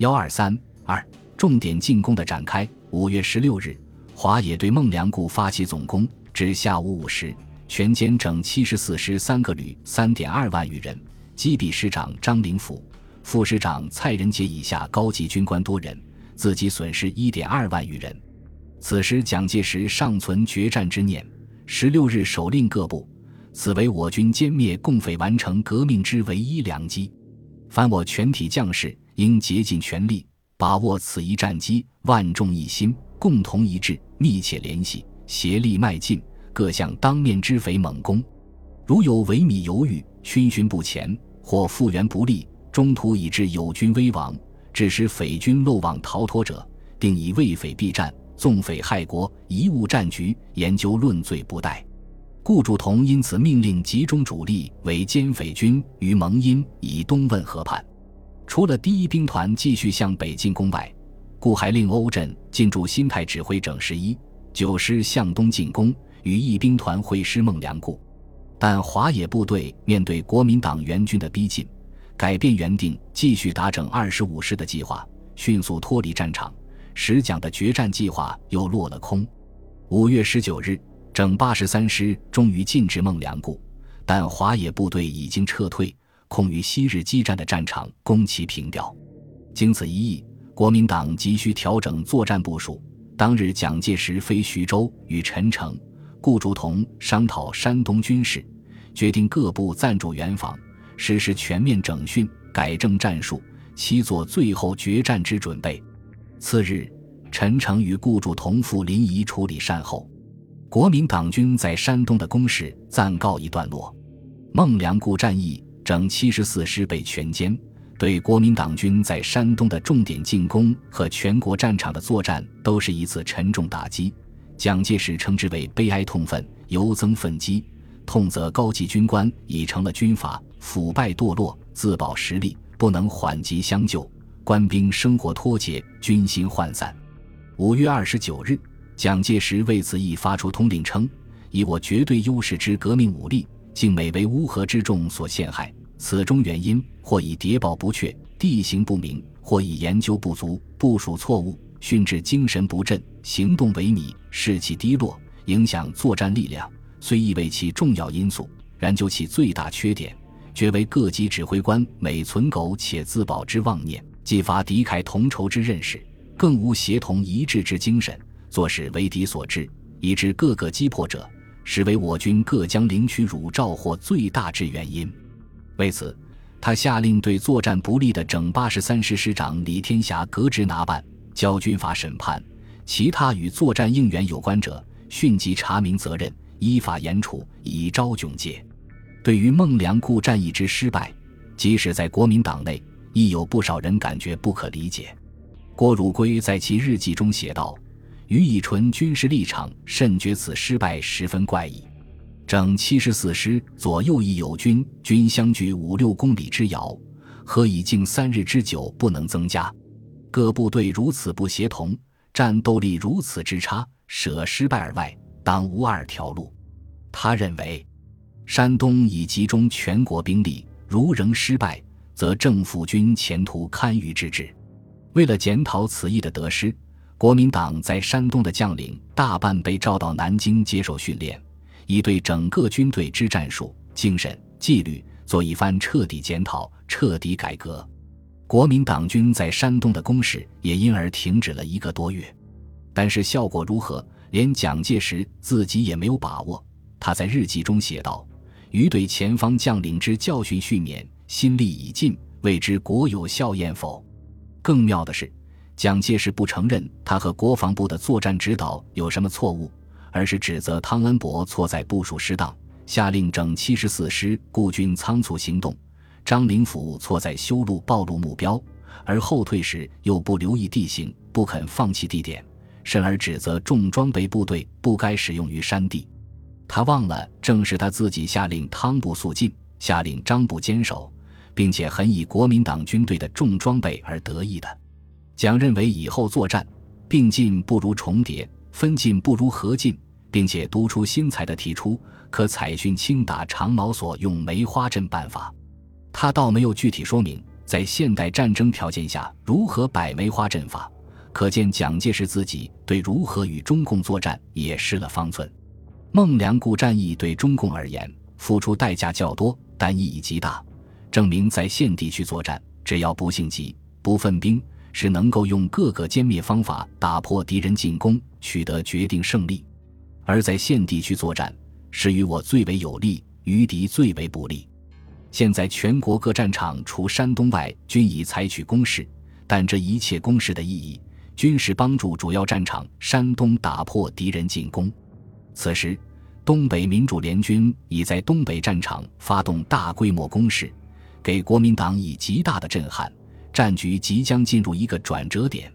幺二三二，重点进攻的展开。五月十六日，华野对孟良崮发起总攻，至下午五时，全歼整七十四师三个旅，三点二万余人，击毙师长张灵甫、副师长蔡仁杰以下高级军官多人，自己损失一点二万余人。此时蒋介石尚存决战之念。十六日，手令各部，此为我军歼灭共匪、完成革命之唯一良机。凡我全体将士，应竭尽全力，把握此一战机，万众一心，共同一致，密切联系，协力迈进，各向当面之匪猛攻。如有萎靡犹豫、逡巡不前，或复原不利，中途以致友军危亡，致使匪军漏网逃脱者，定以为匪避战。纵匪害国，贻误战局，研究论罪不贷。顾祝同因此命令集中主力为歼匪军于蒙阴以东汶河畔。除了第一兵团继续向北进攻外，顾还令欧震进驻新泰指挥整十一、九师向东进攻，与一兵团会师孟良崮。但华野部队面对国民党援军的逼近，改变原定继续打整二十五师的计划，迅速脱离战场。石蒋的决战计划又落了空。五月十九日，整八十三师终于进至孟良崮，但华野部队已经撤退，空于昔日激战的战场攻其平调。经此一役，国民党急需调整作战部署。当日，蒋介石飞徐州，与陈诚、顾祝同商讨山东军事，决定各部暂驻原防，实施全面整训，改正战术，期做最后决战之准备。次日，陈诚与顾祝同赴临沂处理善后，国民党军在山东的攻势暂告一段落。孟良崮战役，整七十四师被全歼，对国民党军在山东的重点进攻和全国战场的作战都是一次沉重打击。蒋介石称之为悲哀痛愤，尤增愤激。痛则高级军官已成了军阀，腐败堕落，自保实力不能缓急相救。官兵生活脱节，军心涣散。五月二十九日，蒋介石为此亦发出通令称：“以我绝对优势之革命武力，竟每为乌合之众所陷害。此中原因，或以谍报不确、地形不明，或以研究不足、部署错误，训至精神不振，行动萎靡，士气低落，影响作战力量。虽亦为其重要因素，然究其最大缺点，绝为各级指挥官每存苟且自保之妄念。”既乏敌忾同仇之认识，更无协同一致之精神，做事为敌所致，以致各个击破者，实为我军各将领取辱诏或最大之原因。为此，他下令对作战不利的整八十三师师长李天霞革职拿办，交军法审判；其他与作战应援有关者，迅即查明责任，依法严处，以昭炯戒。对于孟良崮战役之失败，即使在国民党内。亦有不少人感觉不可理解。郭汝瑰在其日记中写道：“余以纯军事立场，甚觉此失败十分怪异。整七十四师左右翼友军均相距五六公里之遥，何以竟三日之久不能增加？各部队如此不协同，战斗力如此之差，舍失败而外，当无二条路。”他认为，山东已集中全国兵力，如仍失败。则政府军前途堪虞之至。为了检讨此役的得失，国民党在山东的将领大半被召到南京接受训练，以对整个军队之战术、精神、纪律做一番彻底检讨、彻底改革。国民党军在山东的攻势也因而停止了一个多月。但是效果如何，连蒋介石自己也没有把握。他在日记中写道：“余对前方将领之教训训勉。”心力已尽，未知国有效验否？更妙的是，蒋介石不承认他和国防部的作战指导有什么错误，而是指责汤恩伯错在部署失当，下令整七十四师孤军仓促行动；张灵甫错在修路暴露目标，而后退时又不留意地形，不肯放弃地点，甚而指责重装备部队不该使用于山地。他忘了，正是他自己下令汤部速进，下令张部坚守。并且很以国民党军队的重装备而得意的，蒋认为以后作战并进不如重叠，分进不如合进，并且独出心裁的提出可采训轻打长矛所用梅花阵办法。他倒没有具体说明在现代战争条件下如何摆梅花阵法，可见蒋介石自己对如何与中共作战也失了方寸。孟良崮战役对中共而言付出代价较多，但意义极大，证明在现地区作战，只要不性急、不分兵，是能够用各个歼灭方法打破敌人进攻，取得决定胜利。而在现地区作战，是于我最为有利，于敌最为不利。现在全国各战场除山东外，均已采取攻势，但这一切攻势的意义，均是帮助主要战场山东打破敌人进攻。此时，东北民主联军已在东北战场发动大规模攻势，给国民党以极大的震撼，战局即将进入一个转折点。